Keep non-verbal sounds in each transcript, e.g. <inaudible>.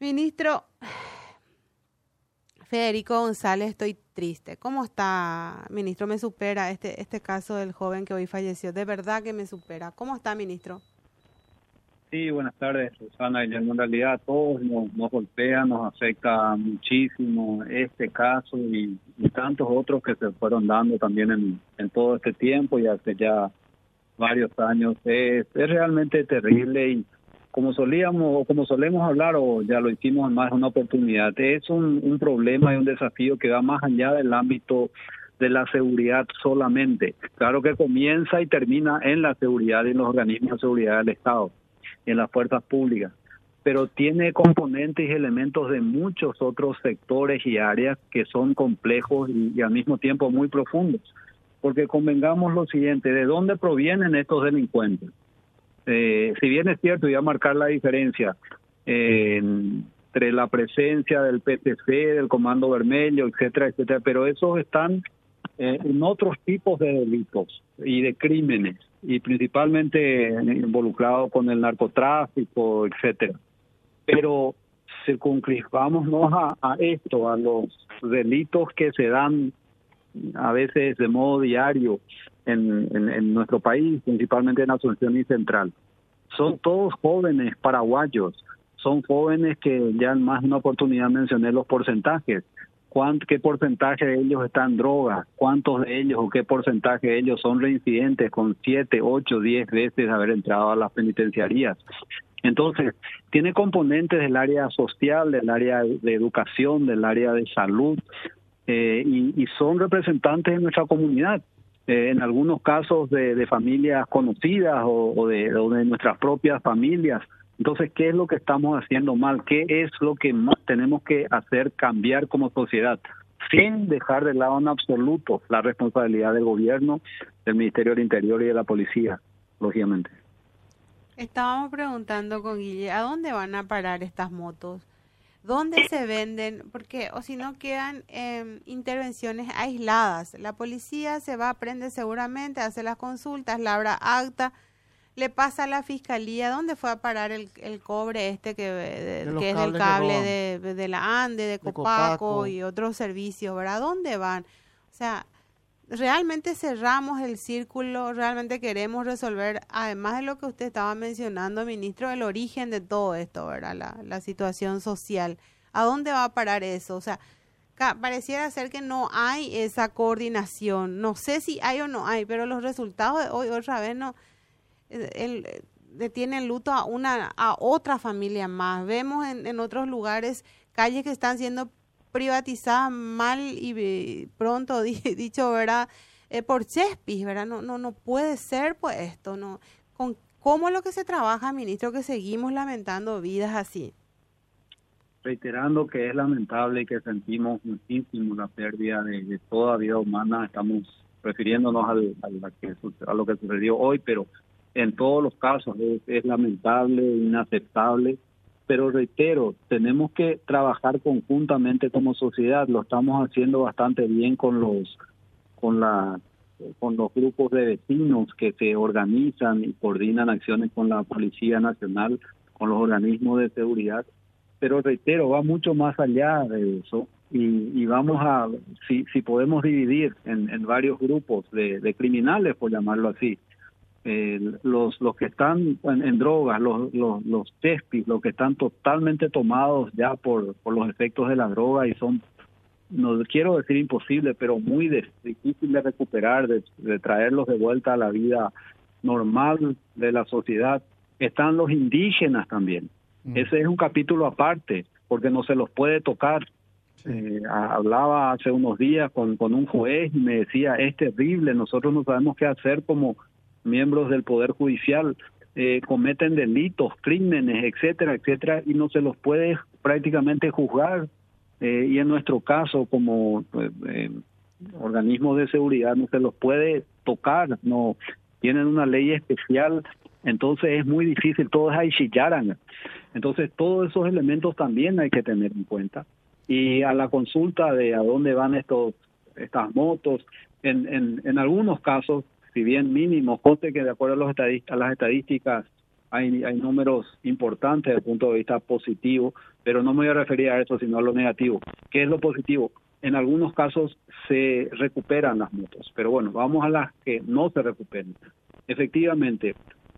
Ministro Federico González, estoy triste. ¿Cómo está, ministro? Me supera este, este caso del joven que hoy falleció. De verdad que me supera. ¿Cómo está, ministro? Sí, buenas tardes, Susana. En realidad a todos nos, nos golpea, nos afecta muchísimo este caso y, tantos otros que se fueron dando también en, en todo este tiempo y hace ya varios años. Es, es realmente terrible y como solíamos o como solemos hablar o ya lo hicimos en más una oportunidad, es un, problema y un desafío que va más allá del ámbito de la seguridad solamente. Claro que comienza y termina en la seguridad y en los organismos de seguridad del Estado, en las fuerzas públicas, pero tiene componentes y elementos de muchos otros sectores y áreas que son complejos y al mismo tiempo muy profundos. Porque convengamos lo siguiente, ¿de dónde provienen estos delincuentes? Eh, si bien es cierto, voy a marcar la diferencia eh, entre la presencia del PTC, del Comando Vermelho, etcétera, etcétera, pero esos están eh, en otros tipos de delitos y de crímenes, y principalmente involucrados con el narcotráfico, etcétera. Pero circunscribámonos a, a esto, a los delitos que se dan a veces de modo diario en, en, nuestro país, principalmente en Asunción y Central. Son todos jóvenes paraguayos, son jóvenes que ya en más de una oportunidad mencioné los porcentajes. ¿Cuánto, ¿Qué porcentaje de ellos están drogas? ¿Cuántos de ellos o qué porcentaje de ellos son reincidentes con siete, ocho, diez veces haber entrado a las penitenciarías? Entonces, tiene componentes del área social, del área de educación, del área de salud, eh, y, son representantes de nuestra comunidad. Eh, en algunos casos de, familias conocidas o, de, de nuestras propias familias. Entonces, ¿qué es lo que estamos haciendo mal? ¿Qué es lo que más tenemos que hacer cambiar como sociedad? Sin dejar de lado en absoluto la responsabilidad del gobierno, del Ministerio del Interior y de la policía, lógicamente. Estábamos preguntando con Guille, ¿a dónde van a parar estas motos? Dónde se venden, porque o si no quedan em, intervenciones aisladas. La policía se va, aprende seguramente, hace las consultas, labra acta, le pasa a la fiscalía, ¿dónde fue a parar el, el cobre este que, que es del cable de, de, la ANDE, de, Copaco, y otros servicios, ¿verdad? ¿Dónde van? O sea, realmente cerramos el círculo, realmente queremos resolver, además de lo que usted estaba mencionando, ministro, el origen de todo esto, ¿verdad? La, la situación social. ¿A dónde va a parar eso? O sea, pareciera ser que no hay esa coordinación. No sé si hay o no hay, pero los resultados de hoy otra vez no el, detienen luto a una a otra familia más. Vemos en, en otros lugares calles que están siendo privatizada mal y pronto <laughs> dicho, ¿verdad? Eh, por Chespis, ¿verdad? No, no, no puede ser pues esto, ¿no? Con cómo lo que se trabaja, ministro, que seguimos lamentando vidas así. Reiterando que es lamentable y que sentimos muchísimo la pérdida de, toda vida humana, estamos refiriéndonos al, a lo que sucedió hoy, pero en todos los casos es lamentable, inaceptable pero reitero, tenemos que trabajar conjuntamente como sociedad, lo estamos haciendo bastante bien con los con la con los grupos de vecinos que se organizan y coordinan acciones con la Policía Nacional, con los organismos de seguridad, pero reitero, va mucho más allá de eso y, y vamos a, si, si podemos dividir en, varios grupos de criminales, por llamarlo así, eh, los los que están en, drogas, los los los tespis, los que están totalmente tomados ya por por los efectos de la droga y son no quiero decir imposible, pero muy difícil de recuperar, de, traerlos de vuelta a la vida normal de la sociedad. Están los indígenas también. Mm. Ese es un capítulo aparte, porque no se los puede tocar. Eh, hablaba hace unos días con, con un juez y me decía, es terrible, nosotros no sabemos qué hacer como miembros del Poder Judicial eh, cometen delitos, crímenes, etcétera, etcétera, y no se los puede prácticamente juzgar. Eh, y en nuestro caso, como eh, organismos de seguridad, no se los puede tocar, no tienen una ley especial, entonces es muy difícil, todos hay chillaran. Entonces, todos esos elementos también hay que tener en cuenta. Y a la consulta de a dónde van estos estas motos, en, en, en algunos casos si bien mínimo, conste que de acuerdo a, los a las estadísticas hay, hay números importantes desde el punto de vista positivo, pero no me voy a referir a eso, sino a lo negativo. ¿Qué es lo positivo? En algunos casos se recuperan las motos, pero bueno, vamos a las que no se recuperen. Efectivamente,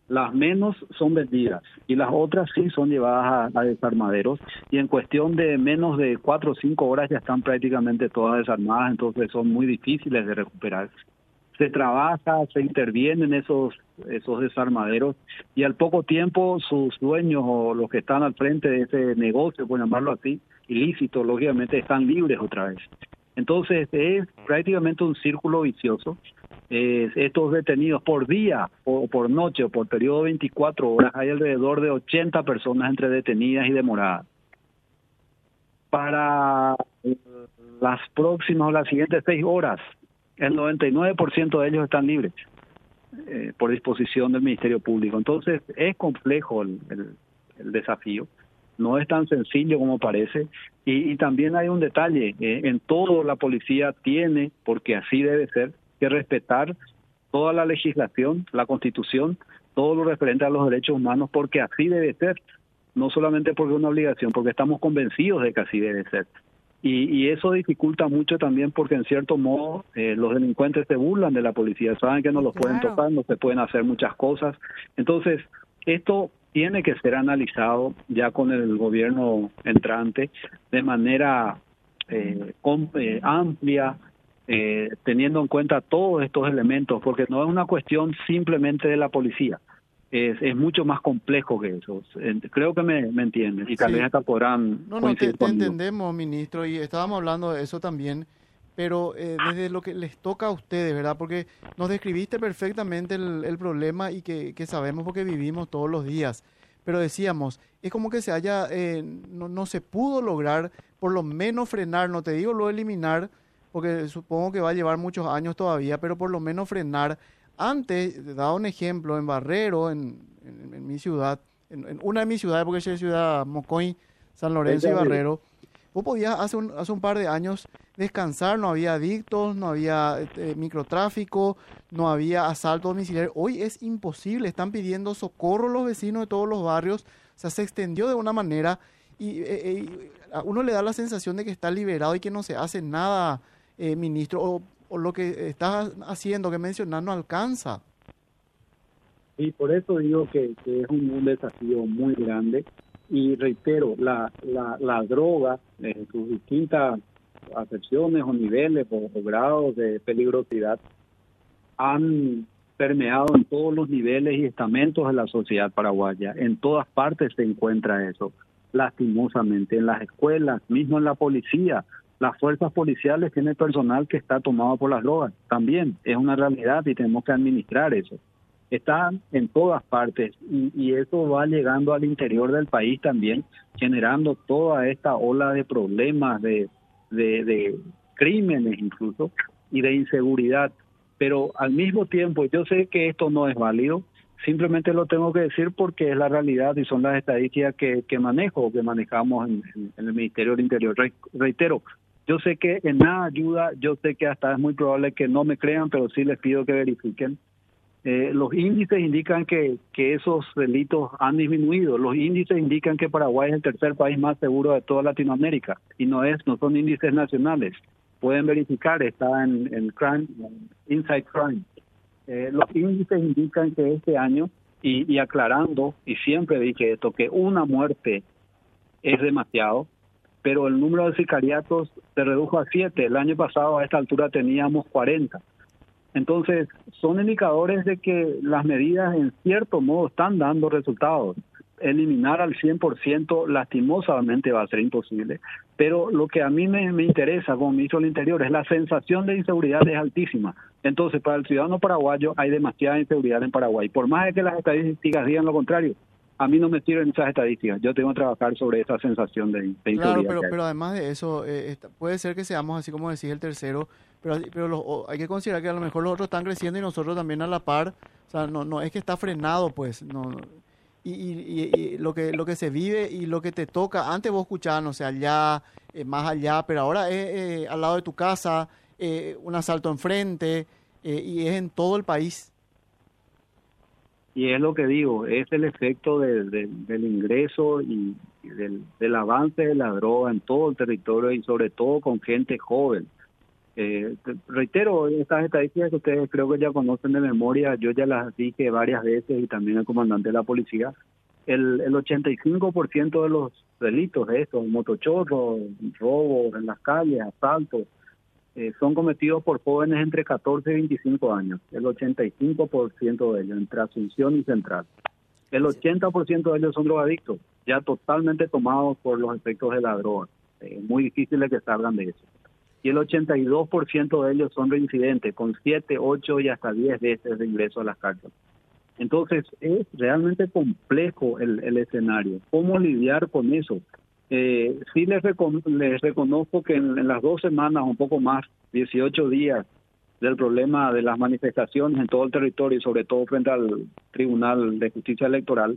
las menos son vendidas y las otras sí son llevadas a, a, desarmaderos y en cuestión de menos de cuatro o cinco horas ya están prácticamente todas desarmadas, entonces son muy difíciles de recuperar se trabaja, se interviene en esos, esos desarmaderos y al poco tiempo sus dueños o los que están al frente de ese negocio, por llamarlo así, ilícito, lógicamente están libres otra vez. Entonces es prácticamente un círculo vicioso. estos detenidos por día o por noche o por periodo de 24 horas hay alrededor de 80 personas entre detenidas y demoradas. Para las próximas o las siguientes seis horas el 99% de ellos están libres eh, por disposición del Ministerio Público. Entonces es complejo el, desafío, no es tan sencillo como parece y, y también hay un detalle, eh, en todo la policía tiene, porque así debe ser, que respetar toda la legislación, la constitución, todo lo referente a los derechos humanos, porque así debe ser, no solamente porque es una obligación, porque estamos convencidos de que así debe ser. Y, eso dificulta mucho también porque en cierto modo eh, los delincuentes se burlan de la policía, saben que no los pueden tocar, no se pueden hacer muchas cosas. Entonces, esto tiene que ser analizado ya con el gobierno entrante de manera eh, eh, amplia, teniendo en cuenta todos estos elementos, porque no es una cuestión simplemente de la policía es, es mucho más complejo que eso. Creo que me, me entienden y tal vez hasta podrán. No, no, te, entendemos, ministro, y estábamos hablando de eso también, pero eh, desde lo que les toca a ustedes, ¿verdad? Porque nos describiste perfectamente el, el problema y que, que, sabemos porque vivimos todos los días. Pero decíamos, es como que se haya, eh, no, no se pudo lograr por lo menos frenar, no te digo lo eliminar, porque supongo que va a llevar muchos años todavía, pero por lo menos frenar antes, daba un ejemplo, en Barrero, en, mi ciudad, en, una de mis ciudades, porque es ciudad Mocoy, San Lorenzo y Barrero, vos podías hace un, hace un par de años descansar, no había adictos, no había este, microtráfico, no había asalto domiciliario. Hoy es imposible, están pidiendo socorro los vecinos de todos los barrios, o sea, se extendió de una manera y eh, eh, a uno le da la sensación de que está liberado y que no se hace nada, eh, ministro, o o lo que estás haciendo, que mencionar, no alcanza. Y por eso digo que, es un, desafío muy grande. Y reitero, la, la, la droga en sus distintas acepciones o niveles o, grados de peligrosidad han permeado en todos los niveles y estamentos de la sociedad paraguaya. En todas partes se encuentra eso, lastimosamente, en las escuelas, mismo en la policía las fuerzas policiales tienen personal que está tomado por las drogas. También es una realidad y tenemos que administrar eso. Están en todas partes y, eso va llegando al interior del país también, generando toda esta ola de problemas, de, de crímenes incluso y de inseguridad. Pero al mismo tiempo, yo sé que esto no es válido, simplemente lo tengo que decir porque es la realidad y son las estadísticas que, que manejo, que manejamos en, el Ministerio del Interior. Reitero, yo sé que en nada ayuda, yo sé que hasta es muy probable que no me crean, pero sí les pido que verifiquen. Eh, los índices indican que, que esos delitos han disminuido. Los índices indican que Paraguay es el tercer país más seguro de toda Latinoamérica y no es, no son índices nacionales. Pueden verificar, está en, en Crime, Inside Crime. Eh, los índices indican que este año, y, y aclarando, y siempre dije esto, que una muerte es demasiado, pero el número de sicariatos se redujo a siete. El año pasado a esta altura teníamos 40. Entonces, son indicadores de que las medidas en cierto modo están dando resultados. Eliminar al 100% lastimosamente va a ser imposible, pero lo que a mí me, me interesa como ministro del Interior es la sensación de inseguridad es altísima. Entonces, para el ciudadano paraguayo hay demasiada inseguridad en Paraguay. Por más de que las estadísticas digan lo contrario, a mí no me sirven esas estadísticas. Yo tengo que trabajar sobre esa sensación de, de Claro, pero, pero además de eso, eh, puede ser que seamos, así como decís, el tercero, pero, pero hay que considerar que a lo mejor los otros están creciendo y nosotros también a la par. O sea, no, no es que está frenado, pues. no y, y, lo que lo que se vive y lo que te toca. Antes vos escuchabas, no sé, allá, eh, más allá, pero ahora es eh, al lado de tu casa, un asalto enfrente y es en todo el país. Y es lo que digo, es el efecto del ingreso y del, del, avance de la droga en todo el territorio y sobre todo con gente joven. Eh, reitero, estas estadísticas que ustedes creo que ya conocen de memoria, yo ya las dije varias veces y también el comandante de la policía, el, el 85% de los delitos de estos, motochorros, robos en las calles, asaltos, eh, son cometidos por jóvenes entre 14 y 25 años, el 85% de ellos, entre Asunción y Central. El 80% de ellos son drogadictos, ya totalmente tomados por los efectos de la droga. Es eh, muy difícil que salgan de eso. Y el 82% de ellos son reincidentes, con 7, 8 y hasta 10 veces de ingreso a las cárceles. Entonces, es realmente complejo el, el escenario. ¿Cómo lidiar con eso? Eh, sí les, les reconozco que en, las dos semanas, un poco más, 18 días del problema de las manifestaciones en todo el territorio y sobre todo frente al Tribunal de Justicia Electoral,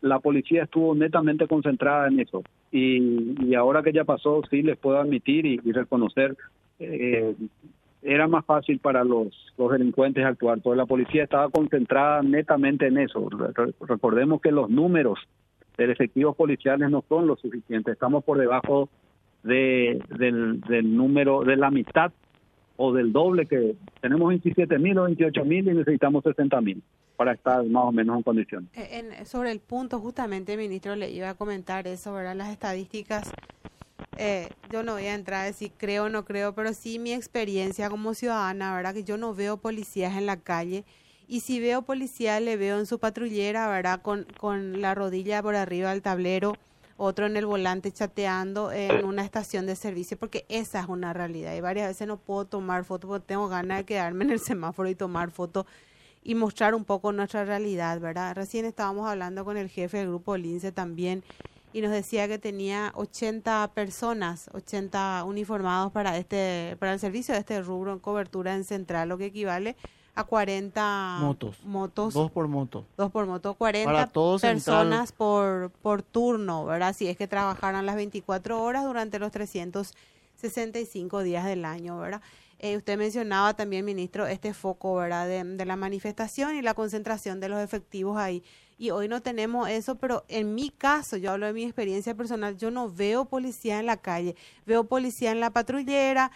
la policía estuvo netamente concentrada en eso. Y, ahora que ya pasó, sí les puedo admitir y, reconocer, eh, era más fácil para los, los delincuentes actuar, porque la policía estaba concentrada netamente en eso. Recordemos que los números de efectivos policiales no son lo suficientes. Estamos por debajo de, del, del número, de la mitad o del doble que tenemos 27 mil o 28 mil y necesitamos 60 mil para estar más o menos en condiciones. Eh, sobre el punto, justamente, ministro, le iba a comentar eso, ¿verdad? Las estadísticas, eh, yo no voy a entrar a decir creo o no creo, pero sí mi experiencia como ciudadana, ¿verdad? Que yo no veo policías en la calle y si veo policía, le veo en su patrullera, ¿verdad? Con, con la rodilla por arriba del tablero, otro en el volante chateando en una estación de servicio, porque esa es una realidad. Y varias veces no puedo tomar foto porque tengo ganas de quedarme en el semáforo y tomar foto y mostrar un poco nuestra realidad, ¿verdad? Recién estábamos hablando con el jefe del grupo Lince también y nos decía que tenía 80 personas, 80 uniformados para este para el servicio de este rubro en cobertura en central, lo que equivale a 40 motos. motos. Dos por moto. Dos por moto, 40 personas por, por turno, ¿verdad? Si es que trabajaran las 24 horas durante los 365 días del año, ¿verdad? Eh, usted mencionaba también, ministro, este foco, ¿verdad? De, de la manifestación y la concentración de los efectivos ahí. Y hoy no tenemos eso, pero en mi caso, yo hablo de mi experiencia personal, yo no veo policía en la calle, veo policía en la patrullera,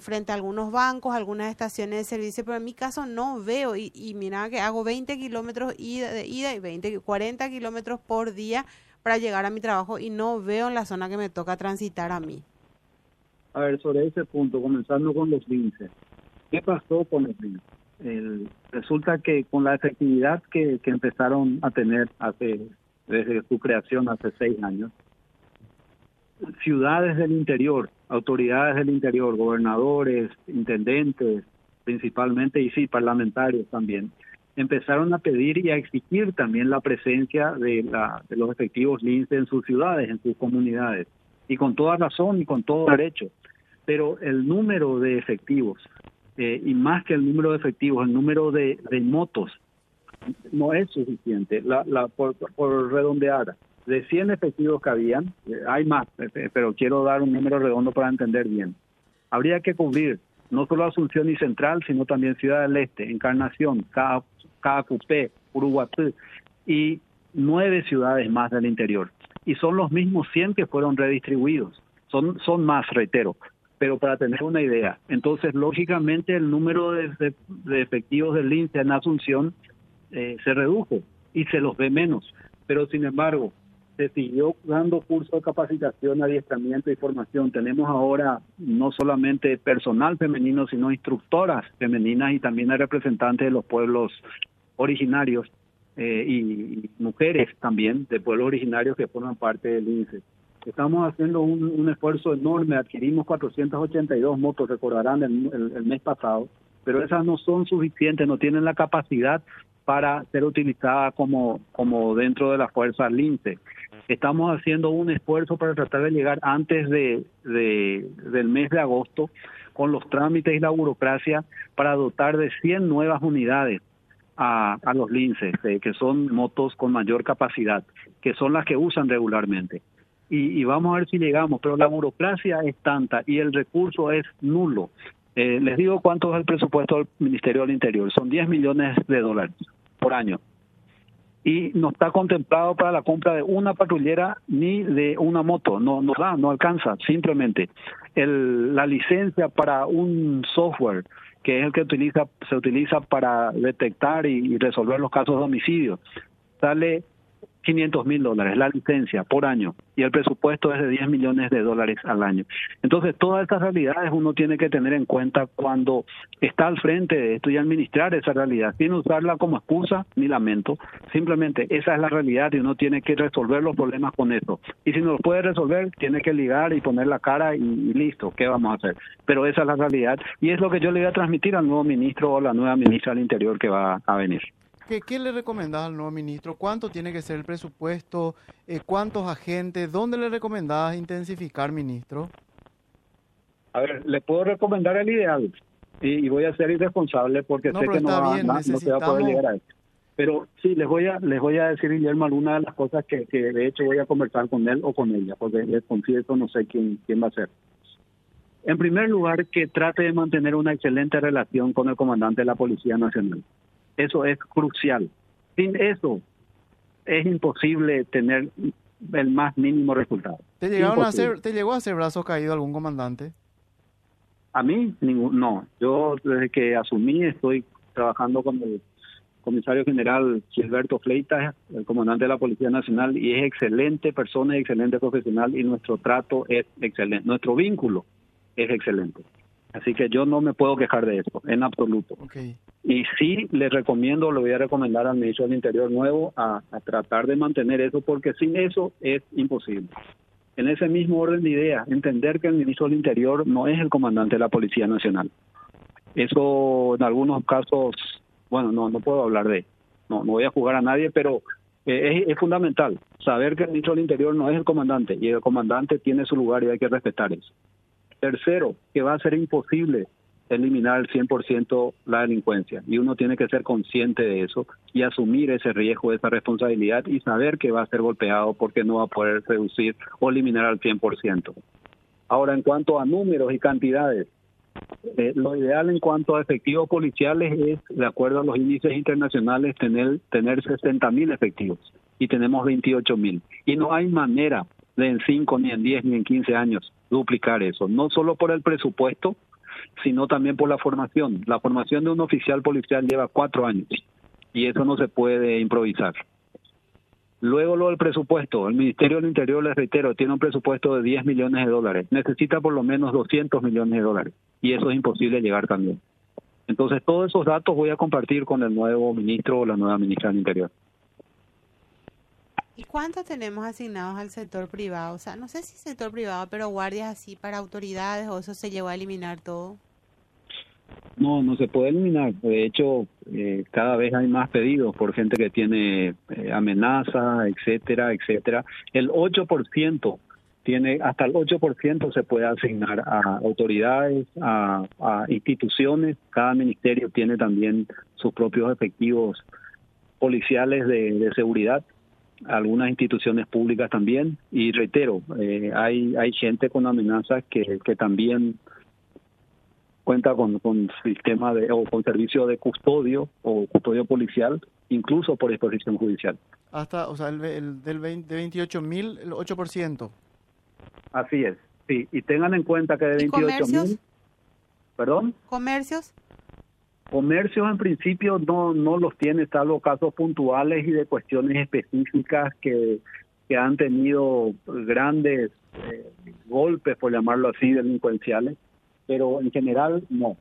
frente a algunos bancos, algunas estaciones de servicio, pero en mi caso no veo y, y mira que hago 20 kilómetros ida, de ida y 20, 40 kilómetros por día para llegar a mi trabajo y no veo en la zona que me toca transitar a mí. A ver, sobre ese punto, comenzando con los linces. ¿Qué pasó con los linces? resulta que con la efectividad que, que empezaron a tener hace desde su creación hace seis años, ciudades del interior, autoridades del interior, gobernadores, intendentes, principalmente, y sí, parlamentarios también, empezaron a pedir y a exigir también la presencia de, la, de los efectivos LINCE en sus ciudades, en sus comunidades, y con toda razón y con todo derecho. Pero el número de efectivos, eh, y más que el número de efectivos, el número de, motos, no es suficiente. La, la, por, por redondear, de 100 efectivos que habían, eh, hay más, eh, eh, pero quiero dar un número redondo para entender bien. Habría que cubrir no solo Asunción y Central, sino también Ciudad del Este, Encarnación, Cacupé, Uruguatú y nueve ciudades más del interior. Y son los mismos 100 que fueron redistribuidos. Son, son más, reitero, pero para tener una idea. Entonces, lógicamente, el número de, efectivos del INSE en Asunción se redujo y se los ve menos. Pero, sin embargo, se siguió dando curso de capacitación, adiestramiento y formación. Tenemos ahora no solamente personal femenino, sino instructoras femeninas y también hay representantes de los pueblos originarios eh, y, mujeres también de pueblos originarios que forman parte del INSE. Estamos haciendo un, esfuerzo enorme, adquirimos 482 motos, recordarán el mes pasado, pero esas no son suficientes, no tienen la capacidad para ser utilizada como, como dentro de las fuerzas LINCE. Estamos haciendo un esfuerzo para tratar de llegar antes de, del mes de agosto con los trámites y la burocracia para dotar de 100 nuevas unidades a, a los LINCE, eh, que son motos con mayor capacidad, que son las que usan regularmente. Y, y, vamos a ver si llegamos, pero la burocracia es tanta y el recurso es nulo. Eh, les digo cuánto es el presupuesto del Ministerio del Interior, son 10 millones de dólares por año. Y no está contemplado para la compra de una patrullera ni de una moto. No, no da, no alcanza. Simplemente el, la licencia para un software que es el que utiliza, se utiliza para detectar y, y resolver los casos de homicidio, sale 500 mil dólares la licencia por año y el presupuesto es de 10 millones de dólares al año. Entonces, todas estas realidades uno tiene que tener en cuenta cuando está al frente de esto y administrar esa realidad, sin usarla como excusa ni lamento, simplemente esa es la realidad y uno tiene que resolver los problemas con eso. Y si no lo puede resolver, tiene que ligar y poner la cara y, y listo, ¿qué vamos a hacer? Pero esa es la realidad y es lo que yo le voy a transmitir al nuevo ministro o la nueva ministra del Interior que va a venir. ¿Qué, ¿Qué, le recomendás al nuevo ministro? ¿Cuánto tiene que ser el presupuesto? Eh, ¿Cuántos agentes? ¿Dónde le recomendás intensificar, ministro? A ver, le puedo recomendar el ideal y, y voy a ser irresponsable porque no, sé que no, va, bien, no, no, se va a poder llegar a eso. Pero sí, les voy a les voy a decir, Guillermo, alguna de las cosas que, que de hecho voy a conversar con él o con ella, porque les confieso, no sé quién, quién va a ser. En primer lugar, que trate de mantener una excelente relación con el comandante de la Policía Nacional. Eso es crucial. Sin eso es imposible tener el más mínimo resultado. ¿Te, llegaron a hacer, ¿Te llegó a hacer brazo caído algún comandante? A mí, ningún, no. Yo desde que asumí estoy trabajando con el comisario general Gilberto Fleitas, el comandante de la Policía Nacional, y es excelente persona excelente profesional y nuestro trato es excelente. Nuestro vínculo es excelente. Así que yo no me puedo quejar de eso, en absoluto. Okay. Y sí le recomiendo, le voy a recomendar al ministro del Interior nuevo a, a, tratar de mantener eso, porque sin eso es imposible. En ese mismo orden de ideas, entender que el ministro del Interior no es el comandante de la Policía Nacional. Eso en algunos casos, bueno, no, no puedo hablar de, no, no voy a jugar a nadie, pero eh, es, es fundamental saber que el ministro del Interior no es el comandante y el comandante tiene su lugar y hay que respetar eso. Tercero, que va a ser imposible eliminar el 100% la delincuencia y uno tiene que ser consciente de eso y asumir ese riesgo, esa responsabilidad y saber que va a ser golpeado porque no va a poder reducir o eliminar al 100%. Ahora, en cuanto a números y cantidades, eh, lo ideal en cuanto a efectivos policiales es, de acuerdo a los índices internacionales, tener, tener 60 mil efectivos y tenemos 28 mil. Y no hay manera de en 5, ni en 10, ni en 15 años duplicar eso, no solo por el presupuesto, sino también por la formación. La formación de un oficial policial lleva cuatro años y eso no se puede improvisar. Luego lo del presupuesto, el Ministerio del Interior, les reitero, tiene un presupuesto de 10 millones de dólares, necesita por lo menos 200 millones de dólares y eso es imposible llegar también. Entonces todos esos datos voy a compartir con el nuevo ministro o la nueva ministra del Interior. ¿Y cuánto tenemos asignados al sector privado? O sea, no sé si sector privado, pero guardias así para autoridades o eso se llevó a eliminar todo. No, no se puede eliminar. De hecho, eh, cada vez hay más pedidos por gente que tiene eh, amenaza, etcétera, etcétera. El 8% tiene, hasta el 8% se puede asignar a autoridades, a, instituciones. Cada ministerio tiene también sus propios efectivos policiales de seguridad algunas instituciones públicas también. Y reitero eh, hay hay gente con amenazas que, que también cuenta con, con sistema de o con servicio de custodio o custodio policial incluso por disposición judicial. Hasta o sea el, el del 20, de 28 mil el 8% así es sí. Y tengan en cuenta que de 28 mil perdón comercios Comercios en principio no no los tiene, salvo casos puntuales y de cuestiones específicas que, que han tenido grandes eh, golpes, por llamarlo así, delincuenciales, pero en general no.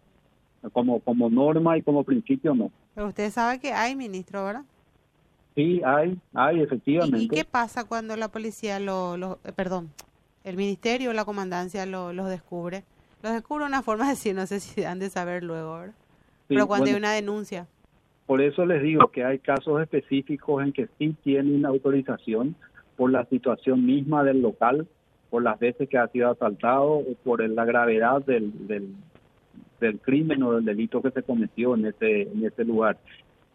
Como, como norma y como principio no. Pero usted sabe que hay ministro, ¿verdad? Sí, hay, hay, efectivamente. ¿Y, qué pasa cuando la policía lo, lo eh, perdón, el ministerio o la comandancia lo, los descubre? Los descubre de una forma de decir, no sé si han de saber luego, ¿verdad? Pero cuando bueno, hay una denuncia. Por eso les digo que hay casos específicos en que sí tienen autorización por la situación misma del local, por las veces que ha sido asaltado o por la gravedad del, del, del crimen o del delito que se cometió en ese, en ese lugar.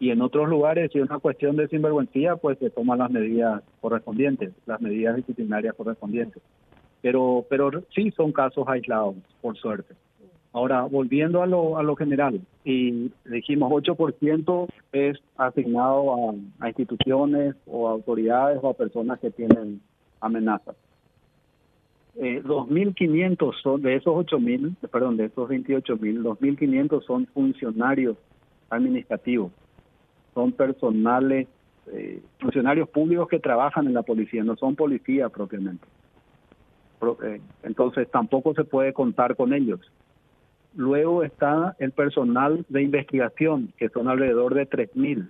Y en otros lugares, si es una cuestión de sinvergüencía, pues se toman las medidas correspondientes, las medidas disciplinarias correspondientes. Pero, pero sí son casos aislados, por suerte. Ahora, volviendo a lo, a lo general, y dijimos 8% es asignado a, instituciones o autoridades o a personas que tienen amenazas. Eh, 2.500 son, de esos 8.000, perdón, de esos 28.000, 2.500 son funcionarios administrativos, son personales, eh, funcionarios públicos que trabajan en la policía, no son policías propiamente. Eh, entonces tampoco se puede contar con ellos. Luego está el personal de investigación, que son alrededor de 3.000,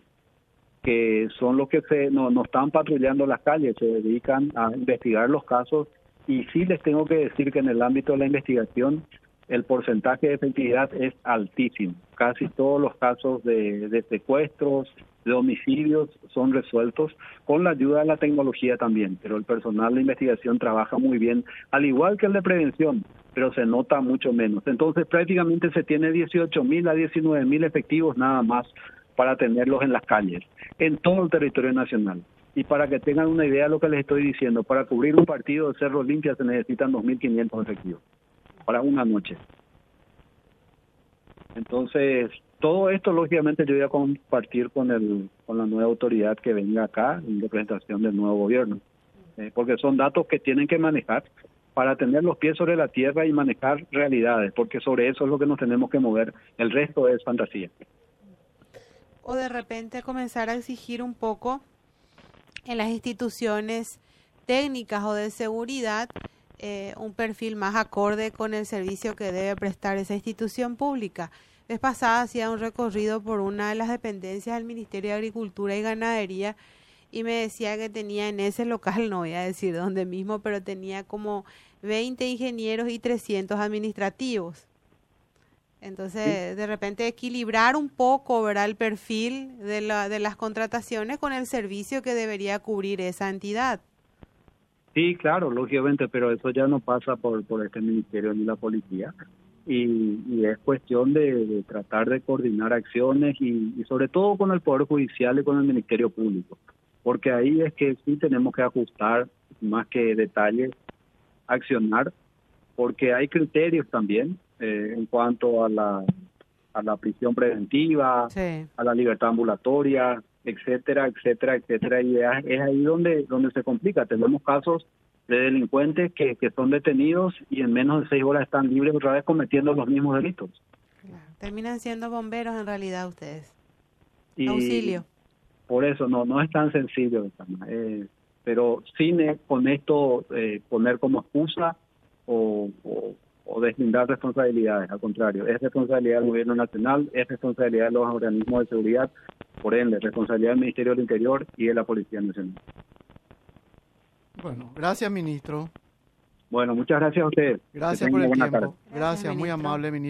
que son los que se, no, no están patrullando las calles, se dedican a investigar los casos y sí les tengo que decir que en el ámbito de la investigación el porcentaje de efectividad es altísimo. Casi todos los casos de, secuestros, de homicidios son resueltos con la ayuda de la tecnología también, pero el personal de investigación trabaja muy bien, al igual que el de prevención, pero se nota mucho menos. Entonces prácticamente se tiene 18 mil a 19 mil efectivos nada más para tenerlos en las calles, en todo el territorio nacional. Y para que tengan una idea de lo que les estoy diciendo, para cubrir un partido de Cerro Limpia se necesitan 2.500 efectivos para una noche. Entonces, todo esto lógicamente yo voy a compartir con el con la nueva autoridad que venga acá en representación del nuevo gobierno, eh, porque son datos que tienen que manejar para tener los pies sobre la tierra y manejar realidades, porque sobre eso es lo que nos tenemos que mover, el resto es fantasía. O de repente comenzar a exigir un poco en las instituciones técnicas o de seguridad eh, un perfil más acorde con el servicio que debe prestar esa institución pública. Vez pasada hacía un recorrido por una de las dependencias del Ministerio de Agricultura y Ganadería y me decía que tenía en ese local, no voy a decir dónde mismo, pero tenía como 20 ingenieros y 300 administrativos. Entonces, de repente equilibrar un poco, ¿verdad? El perfil de, la, de las contrataciones con el servicio que debería cubrir esa entidad. Sí, claro, lógicamente, pero eso ya no pasa por, por este ministerio ni la policía. Y, es cuestión de, tratar de coordinar acciones y, y sobre todo con el Poder Judicial y con el Ministerio Público. Porque ahí es que sí tenemos que ajustar más que detalles, accionar, porque hay criterios también eh, en cuanto a la, a la prisión preventiva, a la libertad ambulatoria, etcétera, etcétera, etcétera. Y es, ahí donde, donde se complica. Tenemos casos de delincuentes que, que son detenidos y en menos de seis horas están libres otra vez cometiendo los mismos delitos. Terminan siendo bomberos en realidad ustedes. Auxilio. Por eso no no es tan sencillo, eh, pero sin con esto eh, poner como excusa o, o deslindar responsabilidades, al contrario, es responsabilidad del gobierno nacional, es responsabilidad de los organismos de seguridad, por ende, responsabilidad del Ministerio del Interior y de la Policía Nacional. Bueno, gracias, ministro. Bueno, muchas gracias a ustedes. Gracias por el tiempo. Gracias, muy amable, ministro.